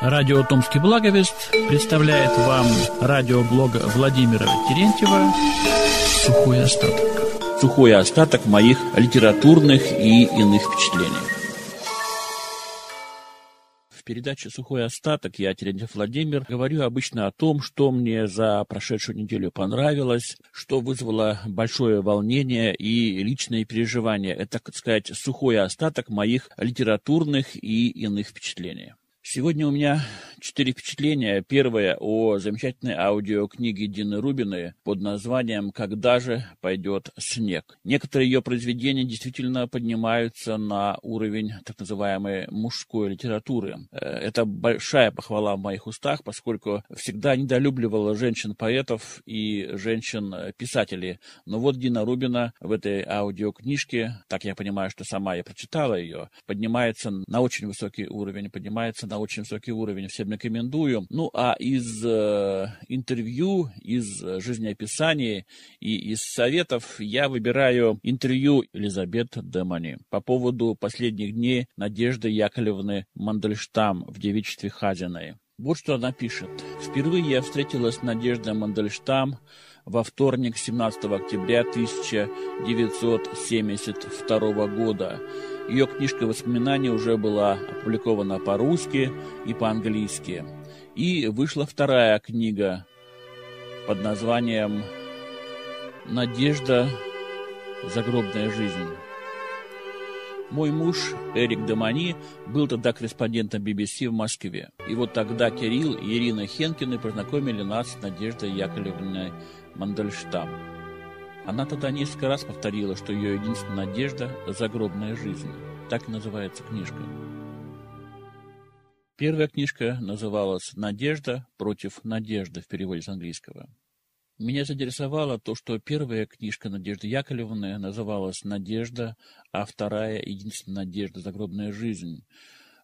Радио «Томский благовест» представляет вам радиоблог Владимира Терентьева «Сухой остаток». Сухой остаток моих литературных и иных впечатлений. В передаче «Сухой остаток» я, Терентьев Владимир, говорю обычно о том, что мне за прошедшую неделю понравилось, что вызвало большое волнение и личные переживания. Это, так сказать, сухой остаток моих литературных и иных впечатлений. Сегодня у меня четыре впечатления. Первое о замечательной аудиокниге Дины Рубиной под названием «Когда же пойдет снег». Некоторые ее произведения действительно поднимаются на уровень так называемой мужской литературы. Э, это большая похвала в моих устах, поскольку всегда недолюбливала женщин-поэтов и женщин-писателей. Но вот Дина Рубина в этой аудиокнижке, так я понимаю, что сама я прочитала ее, поднимается на очень высокий уровень, поднимается на очень высокий уровень, всем рекомендую. Ну, а из э, интервью, из жизнеописаний и из советов я выбираю интервью Елизабет Демани по поводу последних дней Надежды Яковлевны Мандельштам в девичестве Хазиной. Вот что она пишет. «Впервые я встретилась с Надеждой Мандельштам во вторник, 17 октября 1972 года. Ее книжка воспоминаний уже была опубликована по-русски и по-английски. И вышла вторая книга под названием «Надежда. Загробная жизнь». Мой муж Эрик Домани был тогда корреспондентом BBC в Москве. И вот тогда Кирилл и Ирина Хенкины познакомили нас с Надеждой Яковлевной Мандельштам. Она тогда несколько раз повторила, что ее единственная надежда – загробная жизнь. Так и называется книжка. Первая книжка называлась «Надежда против надежды» в переводе с английского. Меня заинтересовало то, что первая книжка Надежды Яковлевны называлась «Надежда», а вторая «Единственная надежда. Загробная жизнь».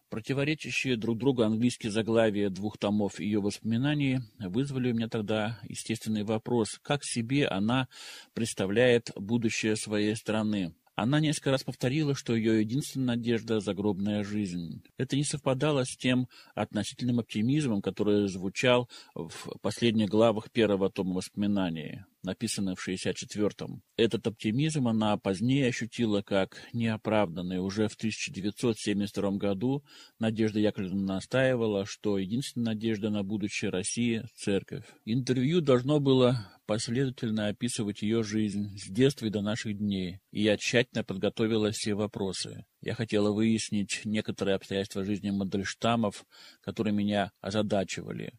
Противоречащие друг другу английские заглавия двух томов ее воспоминаний вызвали у меня тогда естественный вопрос, как себе она представляет будущее своей страны. Она несколько раз повторила, что ее единственная надежда – загробная жизнь. Это не совпадало с тем относительным оптимизмом, который звучал в последних главах первого тома воспоминаний написанное в 64-м. Этот оптимизм она позднее ощутила как неоправданный. Уже в 1972 году Надежда Яковлевна настаивала, что единственная надежда на будущее России – церковь. Интервью должно было последовательно описывать ее жизнь с детства и до наших дней, и я тщательно подготовила все вопросы. Я хотела выяснить некоторые обстоятельства жизни Мандельштамов, которые меня озадачивали.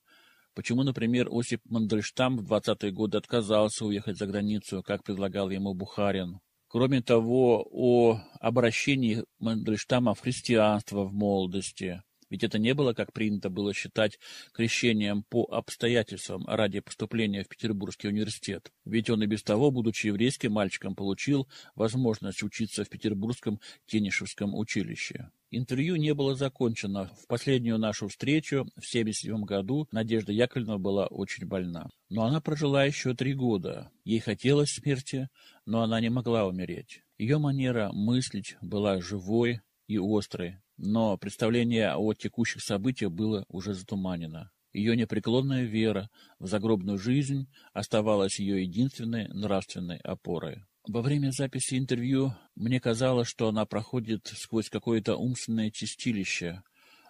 Почему, например, Осип Мандельштам в 20-е годы отказался уехать за границу, как предлагал ему Бухарин? Кроме того, о обращении Мандельштама в христианство в молодости. Ведь это не было, как принято было считать, крещением по обстоятельствам ради поступления в Петербургский университет. Ведь он и без того, будучи еврейским мальчиком, получил возможность учиться в Петербургском Тенишевском училище. Интервью не было закончено. В последнюю нашу встречу в 1977 году Надежда Яковлевна была очень больна. Но она прожила еще три года. Ей хотелось смерти, но она не могла умереть. Ее манера мыслить была живой и острой, но представление о текущих событиях было уже затуманено. Ее непреклонная вера в загробную жизнь оставалась ее единственной нравственной опорой. Во время записи интервью мне казалось, что она проходит сквозь какое-то умственное чистилище,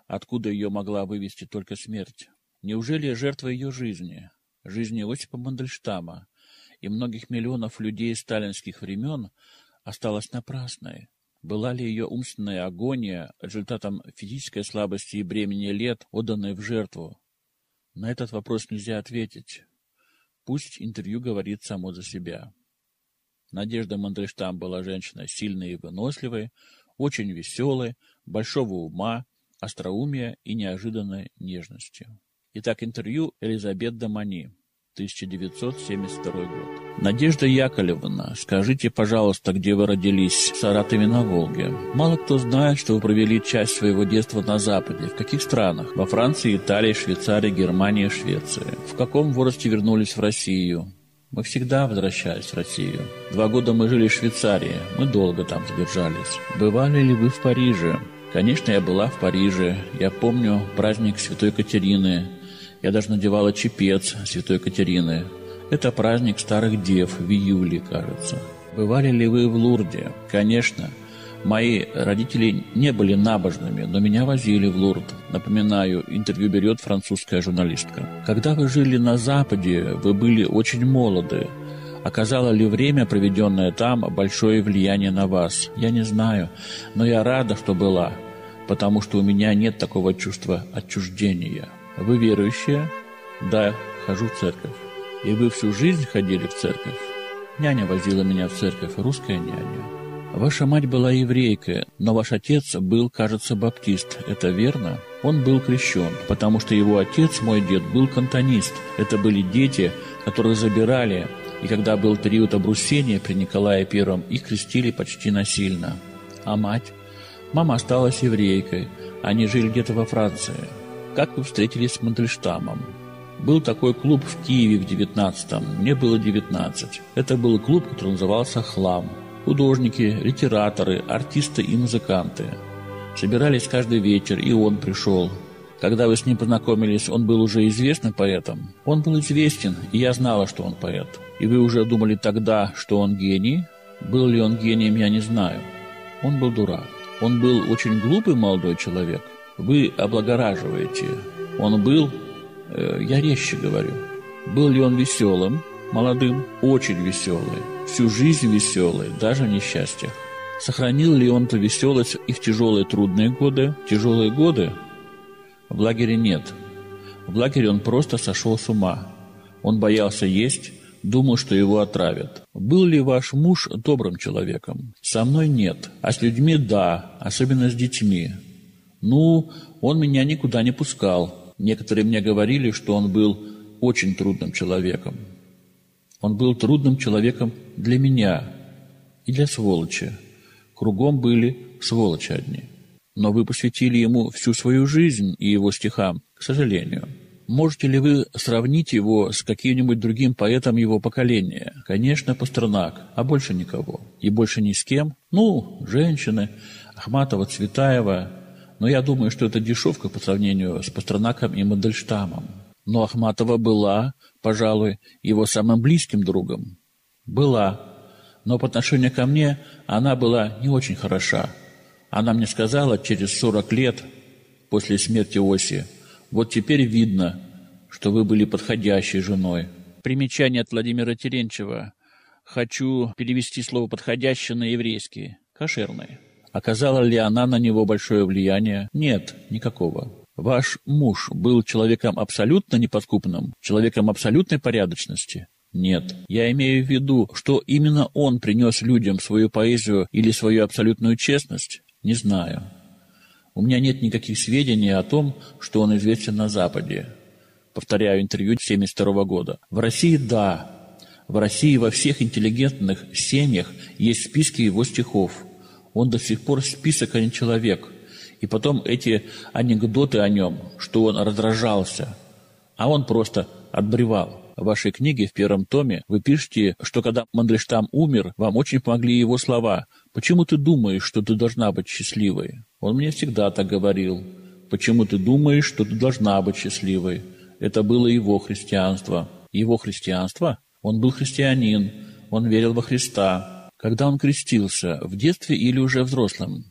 откуда ее могла вывести только смерть. Неужели жертва ее жизни, жизни Осипа Мандельштама и многих миллионов людей сталинских времен осталась напрасной? Была ли ее умственная агония результатом физической слабости и бремени лет, отданной в жертву? На этот вопрос нельзя ответить. Пусть интервью говорит само за себя. Надежда Мандельштам была женщиной сильной и выносливой, очень веселой, большого ума, остроумия и неожиданной нежности. Итак, интервью Элизабет Домани, 1972 год. Надежда Яковлевна, скажите, пожалуйста, где вы родились? В Саратове на Волге. Мало кто знает, что вы провели часть своего детства на Западе. В каких странах? Во Франции, Италии, Швейцарии, Германии, Швеции. В каком возрасте вернулись в Россию? Мы всегда возвращались в Россию. Два года мы жили в Швейцарии. Мы долго там задержались. Бывали ли вы в Париже? Конечно, я была в Париже. Я помню праздник Святой Катерины. Я даже надевала чепец Святой Катерины. Это праздник старых дев в июле, кажется. Бывали ли вы в Лурде? Конечно. Мои родители не были набожными, но меня возили в Лурд. Напоминаю, интервью берет французская журналистка. Когда вы жили на Западе, вы были очень молоды. Оказало ли время, проведенное там, большое влияние на вас? Я не знаю, но я рада, что была, потому что у меня нет такого чувства отчуждения. Вы верующие? Да, хожу в церковь. И вы всю жизнь ходили в церковь? Няня возила меня в церковь, русская няня. Ваша мать была еврейка, но ваш отец был, кажется, баптист. Это верно? Он был крещен, потому что его отец, мой дед, был кантонист. Это были дети, которых забирали, и когда был период обрусения при Николае Первом, их крестили почти насильно. А мать? Мама осталась еврейкой. Они жили где-то во Франции. Как вы встретились с Мандельштамом? Был такой клуб в Киеве в 19-м. Мне было 19. Это был клуб, который назывался «Хлам». Художники, литераторы, артисты и музыканты. Собирались каждый вечер, и он пришел. Когда вы с ним познакомились, он был уже известным поэтом? Он был известен, и я знала, что он поэт. И вы уже думали тогда, что он гений? Был ли он гением, я не знаю. Он был дурак. Он был очень глупый молодой человек. Вы облагораживаете. Он был, э, я резче говорю, был ли он веселым, молодым, очень веселый, всю жизнь веселый, даже в. Сохранил ли он эту веселость и в тяжелые трудные годы? Тяжелые годы? В лагере нет. В лагере он просто сошел с ума. Он боялся есть, думал, что его отравят. Был ли ваш муж добрым человеком? Со мной нет, а с людьми да, особенно с детьми. Ну, он меня никуда не пускал. Некоторые мне говорили, что он был очень трудным человеком. Он был трудным человеком для меня и для сволочи. Кругом были сволочи одни. Но вы посвятили ему всю свою жизнь и его стихам, к сожалению. Можете ли вы сравнить его с каким-нибудь другим поэтом его поколения? Конечно, Пастернак, а больше никого. И больше ни с кем. Ну, женщины, Ахматова, Цветаева. Но я думаю, что это дешевка по сравнению с Пастернаком и Мандельштамом. Но Ахматова была пожалуй, его самым близким другом? Была. Но по отношению ко мне она была не очень хороша. Она мне сказала через 40 лет после смерти Оси, вот теперь видно, что вы были подходящей женой. Примечание от Владимира Теренчева. Хочу перевести слово «подходящее» на еврейский. Кошерный. Оказала ли она на него большое влияние? Нет, никакого. Ваш муж был человеком абсолютно неподкупным, человеком абсолютной порядочности? Нет. Я имею в виду, что именно он принес людям свою поэзию или свою абсолютную честность? Не знаю. У меня нет никаких сведений о том, что он известен на Западе. Повторяю интервью 1972 года. В России – да. В России во всех интеллигентных семьях есть списки его стихов. Он до сих пор список, а не человек – и потом эти анекдоты о нем, что он раздражался, а он просто отбревал. В вашей книге в первом томе вы пишете, что когда Мандельштам умер, вам очень помогли его слова. «Почему ты думаешь, что ты должна быть счастливой?» Он мне всегда так говорил. «Почему ты думаешь, что ты должна быть счастливой?» Это было его христианство. Его христианство? Он был христианин. Он верил во Христа. Когда он крестился? В детстве или уже взрослым?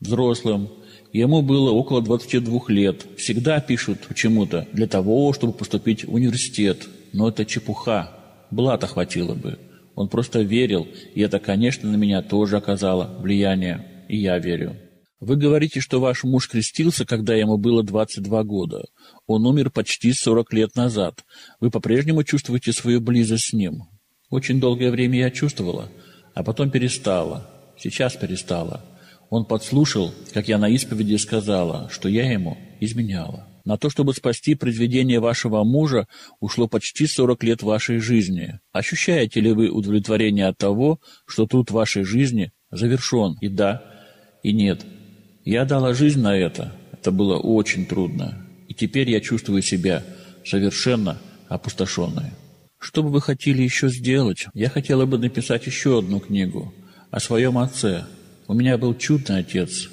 Взрослым. Ему было около 22 лет. Всегда пишут почему-то для того, чтобы поступить в университет. Но это чепуха. Блата хватило бы. Он просто верил, и это, конечно, на меня тоже оказало влияние. И я верю. Вы говорите, что ваш муж крестился, когда ему было 22 года. Он умер почти 40 лет назад. Вы по-прежнему чувствуете свою близость с ним? Очень долгое время я чувствовала, а потом перестала. Сейчас перестала. Он подслушал, как я на исповеди сказала, что я ему изменяла. На то, чтобы спасти произведение вашего мужа, ушло почти 40 лет вашей жизни. Ощущаете ли вы удовлетворение от того, что труд вашей жизни завершен? И да, и нет. Я дала жизнь на это. Это было очень трудно. И теперь я чувствую себя совершенно опустошенной. Что бы вы хотели еще сделать? Я хотела бы написать еще одну книгу о своем отце – у меня был чудный отец,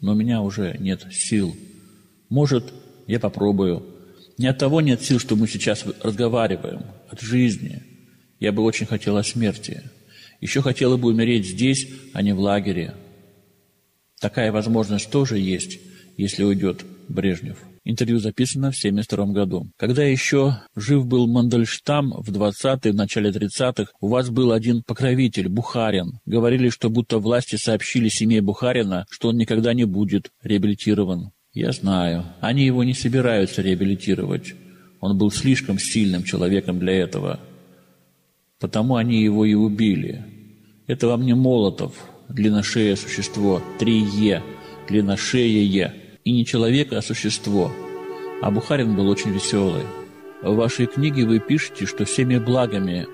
но у меня уже нет сил. Может, я попробую. Не от того нет сил, что мы сейчас разговариваем, от жизни. Я бы очень хотела смерти. Еще хотела бы умереть здесь, а не в лагере. Такая возможность тоже есть, если уйдет Брежнев. Интервью записано в 1972 году. Когда еще жив был Мандельштам в 20-е, в начале 30-х, у вас был один покровитель, Бухарин. Говорили, что будто власти сообщили семье Бухарина, что он никогда не будет реабилитирован. Я знаю. Они его не собираются реабилитировать. Он был слишком сильным человеком для этого. Потому они его и убили. Это вам не Молотов, длинношеее существо, 3Е, длинношеее и не человек, а существо. А Бухарин был очень веселый. В вашей книге вы пишете, что всеми благами,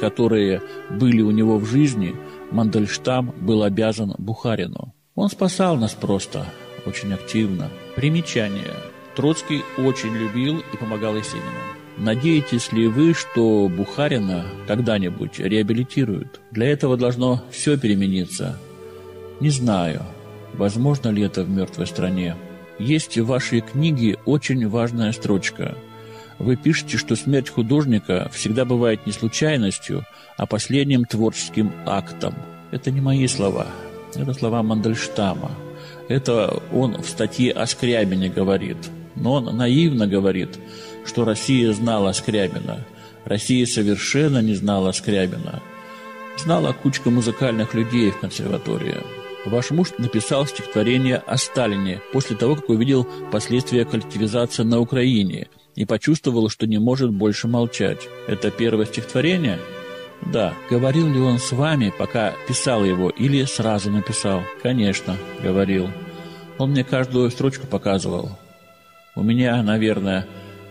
которые были у него в жизни, Мандельштам был обязан Бухарину. Он спасал нас просто, очень активно. Примечание. Троцкий очень любил и помогал Есенину. Надеетесь ли вы, что Бухарина когда-нибудь реабилитируют? Для этого должно все перемениться. Не знаю, возможно ли это в мертвой стране. Есть в вашей книге очень важная строчка. Вы пишете, что смерть художника всегда бывает не случайностью, а последним творческим актом. Это не мои слова. Это слова Мандельштама. Это он в статье о Скрябине говорит. Но он наивно говорит, что Россия знала Скрябина. Россия совершенно не знала Скрябина. Знала кучка музыкальных людей в консерватории. Ваш муж написал стихотворение о Сталине после того, как увидел последствия коллективизации на Украине и почувствовал, что не может больше молчать. Это первое стихотворение? Да. Говорил ли он с вами, пока писал его, или сразу написал? Конечно, говорил. Он мне каждую строчку показывал. У меня, наверное,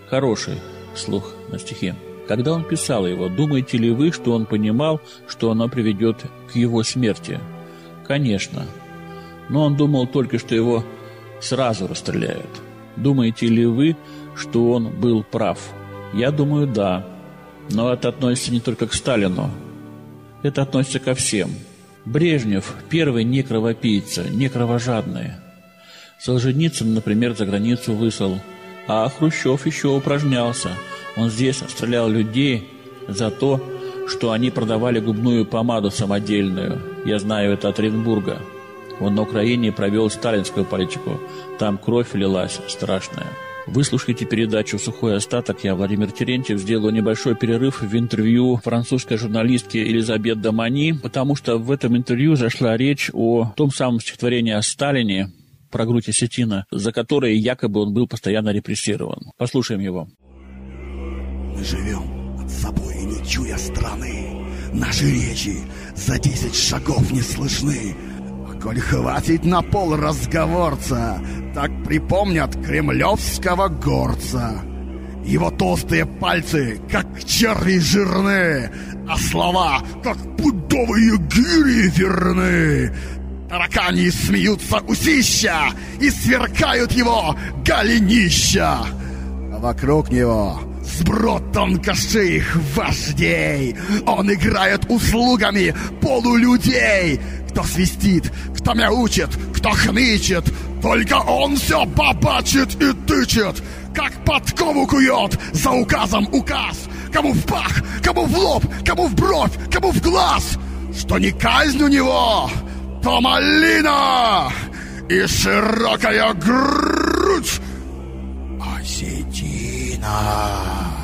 хороший слух на стихи. Когда он писал его, думаете ли вы, что он понимал, что оно приведет к его смерти? Конечно. Но он думал только, что его сразу расстреляют. Думаете ли вы, что он был прав? Я думаю, да. Но это относится не только к Сталину. Это относится ко всем. Брежнев – первый не кровопийца, не кровожадный. Солженицын, например, за границу высыл. А Хрущев еще упражнялся. Он здесь стрелял людей за то, что они продавали губную помаду самодельную. Я знаю это от Оренбурга. Он на Украине провел сталинскую политику. Там кровь лилась страшная. Вы слушаете передачу «Сухой остаток». Я, Владимир Терентьев, сделаю небольшой перерыв в интервью французской журналистки Элизабет Дамани, потому что в этом интервью зашла речь о том самом стихотворении о Сталине, про грудь осетина, за которое якобы он был постоянно репрессирован. Послушаем его. Мы живем от собой, не чуя страны. Наши речи за десять шагов не слышны. А коль хватит на пол разговорца, так припомнят кремлевского горца. Его толстые пальцы, как черви жирные, а слова, как пудовые гири верны. Таракани смеются усища и сверкают его голенища. А вокруг него сброд тонкошеих вождей. Он играет услугами полулюдей. Кто свистит, кто мяучит, кто хнычет. Только он все бабачит и тычет. Как подкову кует за указом указ. Кому в пах, кому в лоб, кому в бровь, кому в глаз. Что не казнь у него, то малина и широкая грудь осетина.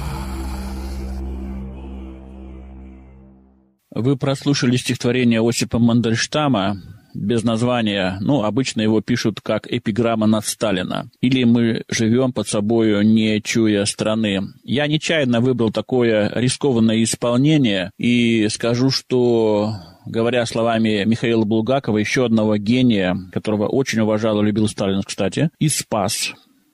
Вы прослушали стихотворение Осипа Мандельштама без названия, ну, обычно его пишут как эпиграмма над Сталина. Или мы живем под собою, не чуя страны. Я нечаянно выбрал такое рискованное исполнение и скажу, что говоря словами Михаила Булгакова, еще одного гения, которого очень уважал и любил Сталин, кстати, и спас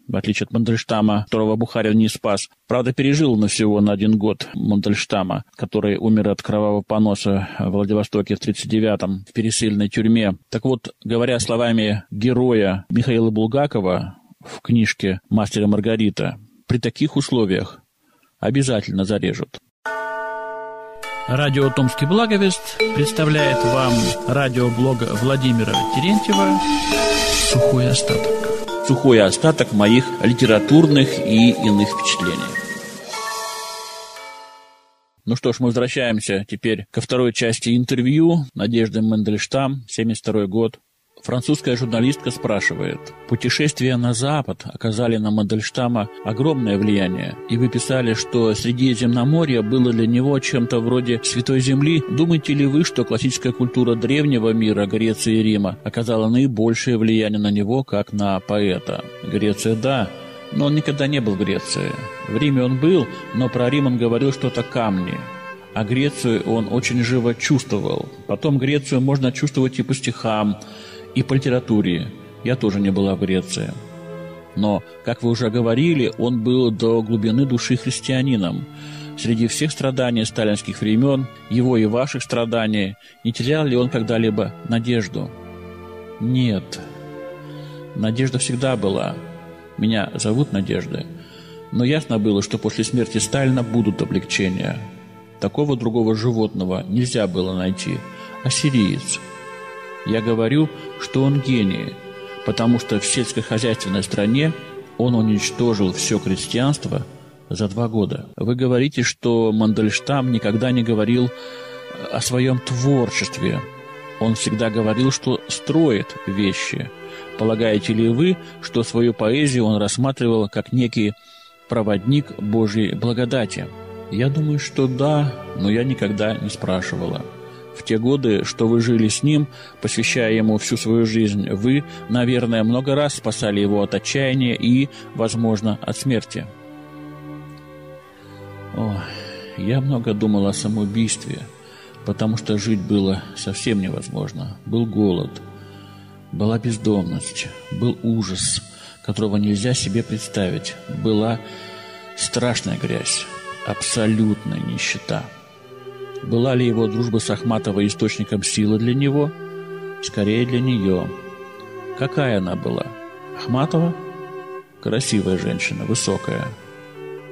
в отличие от Мандельштама, которого Бухарин не спас. Правда, пережил на всего на один год Мандельштама, который умер от кровавого поноса в Владивостоке в 1939-м в пересыльной тюрьме. Так вот, говоря словами героя Михаила Булгакова в книжке «Мастера Маргарита», при таких условиях обязательно зарежут. Радио «Томский благовест» представляет вам радиоблог Владимира Терентьева сухой остаток. Сухой остаток моих литературных и иных впечатлений. Ну что ж, мы возвращаемся теперь ко второй части интервью Надежды Мендельштам, 72 год. Французская журналистка спрашивает. Путешествия на Запад оказали на Мандельштама огромное влияние, и вы писали, что Средиземноморье было для него чем-то вроде Святой Земли. Думаете ли вы, что классическая культура древнего мира Греции и Рима оказала наибольшее влияние на него, как на поэта? Греция – да, но он никогда не был в Греции. В Риме он был, но про Рим он говорил что-то камни. А Грецию он очень живо чувствовал. Потом Грецию можно чувствовать и по стихам, и по литературе. Я тоже не была в Греции. Но, как вы уже говорили, он был до глубины души христианином. Среди всех страданий сталинских времен, его и ваших страданий, не терял ли он когда-либо надежду? Нет. Надежда всегда была. Меня зовут Надежда. Но ясно было, что после смерти Сталина будут облегчения. Такого другого животного нельзя было найти. Ассириец – я говорю, что он гений, потому что в сельскохозяйственной стране он уничтожил все крестьянство за два года. Вы говорите, что Мандельштам никогда не говорил о своем творчестве. Он всегда говорил, что строит вещи. Полагаете ли вы, что свою поэзию он рассматривал как некий проводник Божьей благодати? Я думаю, что да, но я никогда не спрашивала в те годы, что вы жили с ним, посвящая ему всю свою жизнь, вы, наверное, много раз спасали его от отчаяния и, возможно, от смерти. О, я много думал о самоубийстве, потому что жить было совсем невозможно. Был голод, была бездомность, был ужас, которого нельзя себе представить, была страшная грязь, абсолютная нищета. Была ли его дружба с Ахматовой источником силы для него? Скорее для нее. Какая она была? Ахматова? Красивая женщина, высокая.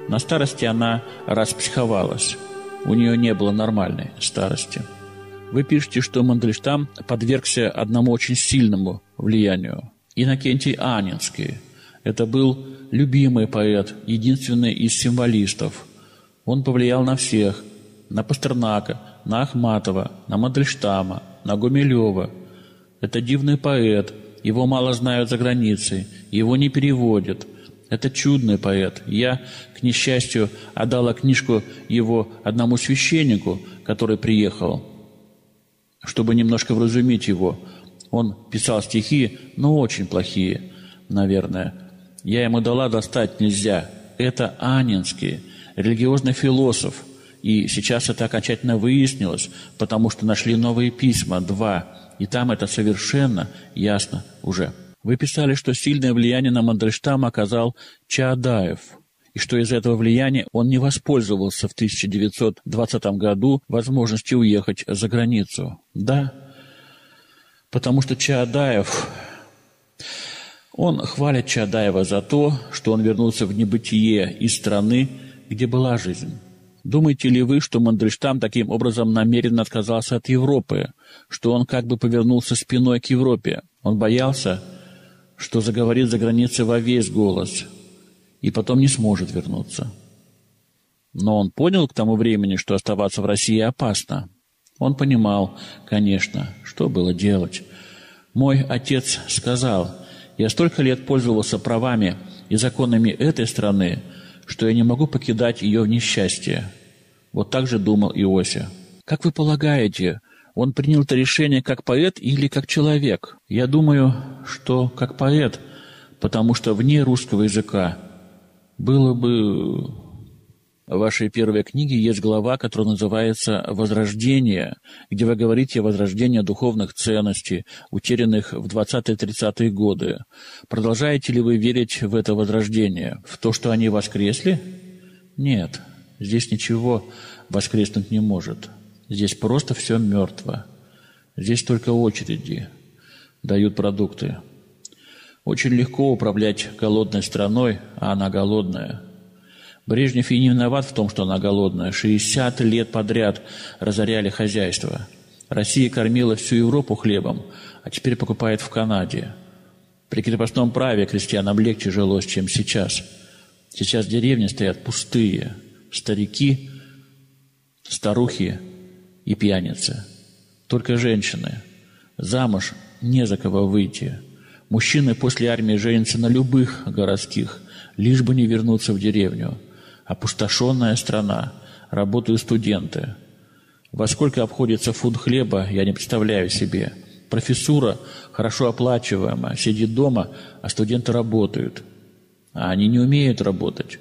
На старости она распсиховалась. У нее не было нормальной старости. Вы пишете, что Мандельштам подвергся одному очень сильному влиянию. Иннокентий Анинский. Это был любимый поэт, единственный из символистов. Он повлиял на всех – на Пастернака, на Ахматова, на Мандельштама, на Гумилева. Это дивный поэт, его мало знают за границей, его не переводят. Это чудный поэт. Я, к несчастью, отдала книжку его одному священнику, который приехал, чтобы немножко вразумить его. Он писал стихи, но очень плохие, наверное. Я ему дала достать нельзя. Это Анинский, религиозный философ – и сейчас это окончательно выяснилось, потому что нашли новые письма, два, и там это совершенно ясно уже. Вы писали, что сильное влияние на Мандельштама оказал Чаадаев, и что из этого влияния он не воспользовался в 1920 году возможностью уехать за границу. Да, потому что Чаадаев он хвалит Чадаева за то, что он вернулся в небытие из страны, где была жизнь. Думаете ли вы, что Мандельштам таким образом намеренно отказался от Европы, что он как бы повернулся спиной к Европе? Он боялся, что заговорит за границей во весь голос и потом не сможет вернуться. Но он понял к тому времени, что оставаться в России опасно. Он понимал, конечно, что было делать. Мой отец сказал, я столько лет пользовался правами и законами этой страны, что я не могу покидать ее в несчастье. Вот так же думал Иося. Как вы полагаете, он принял это решение как поэт или как человек? Я думаю, что как поэт, потому что вне русского языка было бы... В вашей первой книге есть глава, которая называется «Возрождение», где вы говорите о возрождении духовных ценностей, утерянных в 20-30-е годы. Продолжаете ли вы верить в это возрождение? В то, что они воскресли? Нет. Здесь ничего воскреснуть не может. Здесь просто все мертво. Здесь только очереди дают продукты. Очень легко управлять голодной страной, а она голодная. Брежнев и не виноват в том, что она голодная. 60 лет подряд разоряли хозяйство. Россия кормила всю Европу хлебом, а теперь покупает в Канаде. При крепостном праве крестьянам легче жилось, чем сейчас. Сейчас деревни стоят пустые. Старики, старухи и пьяницы. Только женщины. Замуж не за кого выйти. Мужчины после армии женятся на любых городских, лишь бы не вернуться в деревню. Опустошенная страна. Работают студенты. Во сколько обходится фунт хлеба, я не представляю себе. Профессура хорошо оплачиваемая, сидит дома, а студенты работают. А они не умеют работать.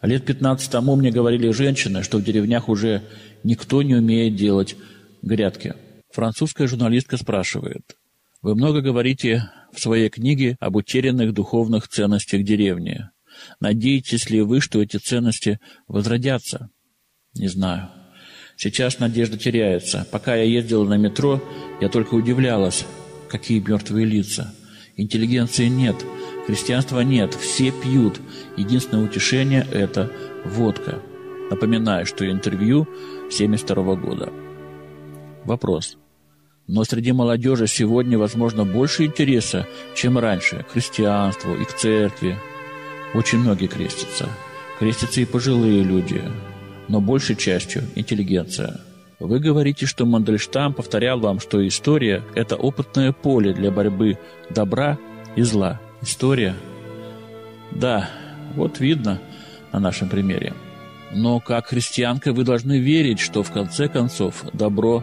А лет 15 тому мне говорили женщины, что в деревнях уже никто не умеет делать грядки. Французская журналистка спрашивает. Вы много говорите в своей книге об утерянных духовных ценностях деревни. Надеетесь ли вы, что эти ценности возродятся? Не знаю. Сейчас надежда теряется. Пока я ездила на метро, я только удивлялась, какие мертвые лица. Интеллигенции нет, христианства нет, все пьют. Единственное утешение – это водка. Напоминаю, что интервью 72 года. Вопрос. Но среди молодежи сегодня, возможно, больше интереса, чем раньше, к христианству и к церкви. Очень многие крестятся. Крестятся и пожилые люди но большей частью интеллигенция. Вы говорите, что Мандельштам повторял вам, что история – это опытное поле для борьбы добра и зла. История? Да, вот видно на нашем примере. Но как христианка вы должны верить, что в конце концов добро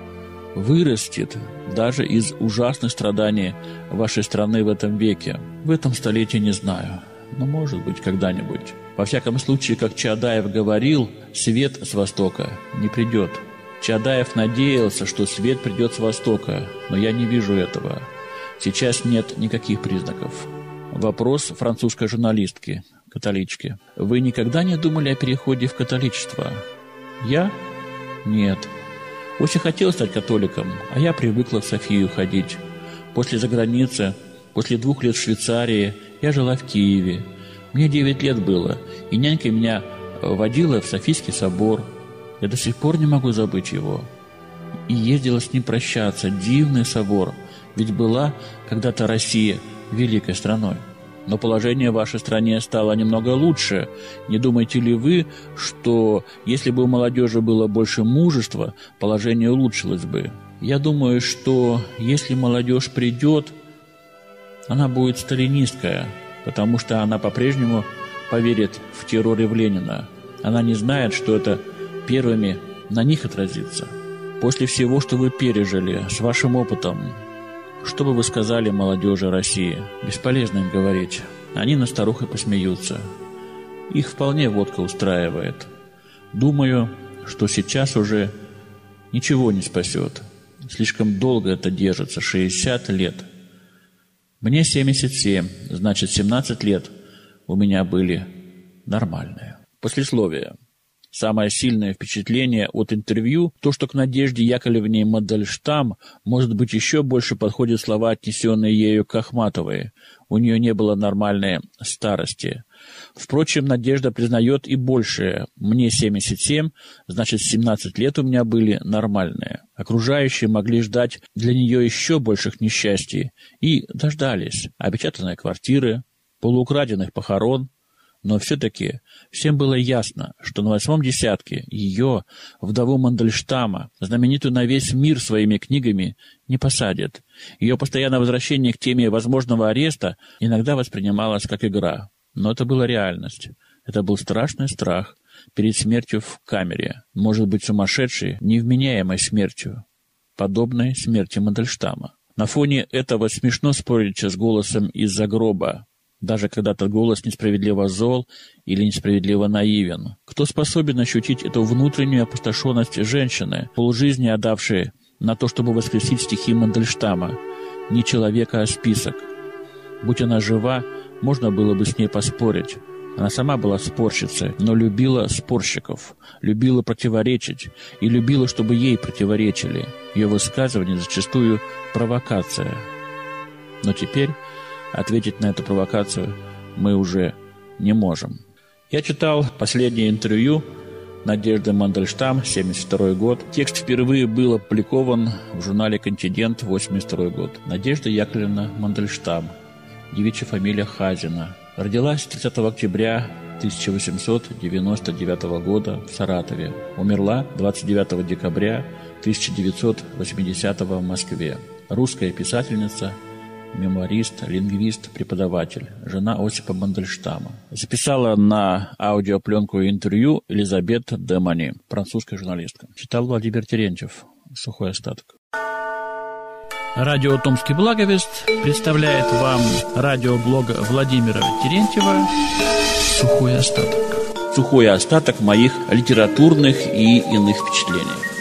вырастет даже из ужасных страданий вашей страны в этом веке. В этом столетии не знаю, но может быть когда-нибудь. Во всяком случае, как Чадаев говорил, свет с востока не придет. Чадаев надеялся, что свет придет с востока, но я не вижу этого. Сейчас нет никаких признаков. Вопрос французской журналистки, католички. Вы никогда не думали о переходе в католичество? Я? Нет. Очень хотел стать католиком, а я привыкла в Софию ходить. После заграницы, после двух лет в Швейцарии, я жила в Киеве. Мне 9 лет было, и нянька меня водила в Софийский собор. Я до сих пор не могу забыть его. И ездила с ним прощаться. Дивный собор. Ведь была когда-то Россия великой страной. Но положение в вашей стране стало немного лучше. Не думаете ли вы, что если бы у молодежи было больше мужества, положение улучшилось бы? Я думаю, что если молодежь придет, она будет сталинистская – потому что она по-прежнему поверит в террор Ленина. Она не знает, что это первыми на них отразится. После всего, что вы пережили, с вашим опытом, что бы вы сказали молодежи России? Бесполезно им говорить. Они на старухой посмеются. Их вполне водка устраивает. Думаю, что сейчас уже ничего не спасет. Слишком долго это держится, 60 лет – мне 77, значит 17 лет у меня были нормальные. Послесловие. Самое сильное впечатление от интервью – то, что к Надежде Яковлевне Мандельштам, может быть, еще больше подходят слова, отнесенные ею к Ахматовой. У нее не было нормальной старости. Впрочем, Надежда признает и большее. Мне 77, значит, 17 лет у меня были нормальные. Окружающие могли ждать для нее еще больших несчастий. И дождались. Опечатанные квартиры, полуукраденных похорон. Но все-таки всем было ясно, что на восьмом десятке ее, вдову Мандельштама, знаменитую на весь мир своими книгами, не посадят. Ее постоянное возвращение к теме возможного ареста иногда воспринималось как игра. Но это была реальность. Это был страшный страх перед смертью в камере, может быть, сумасшедшей, невменяемой смертью, подобной смерти Мандельштама. На фоне этого смешно спорить с голосом из-за гроба, даже когда тот голос несправедливо зол или несправедливо наивен. Кто способен ощутить эту внутреннюю опустошенность женщины, полжизни отдавшей на то, чтобы воскресить стихи Мандельштама? Не человека, а список. Будь она жива, можно было бы с ней поспорить. Она сама была спорщицей, но любила спорщиков, любила противоречить и любила, чтобы ей противоречили. Ее высказывание зачастую провокация. Но теперь ответить на эту провокацию мы уже не можем. Я читал последнее интервью Надежды Мандельштам, 72 год. Текст впервые был опубликован в журнале «Континент», 82 год. Надежда Яковлевна Мандельштам, девичья фамилия Хазина. Родилась 30 октября 1899 года в Саратове. Умерла 29 декабря 1980 в Москве. Русская писательница, мемуарист, лингвист, преподаватель, жена Осипа Мандельштама. Записала на аудиопленку интервью Элизабет Демани, французская журналистка. Читал Владимир Терентьев. Сухой остаток. Радио «Томский благовест» представляет вам радиоблог Владимира Терентьева «Сухой остаток». Сухой остаток моих литературных и иных впечатлений.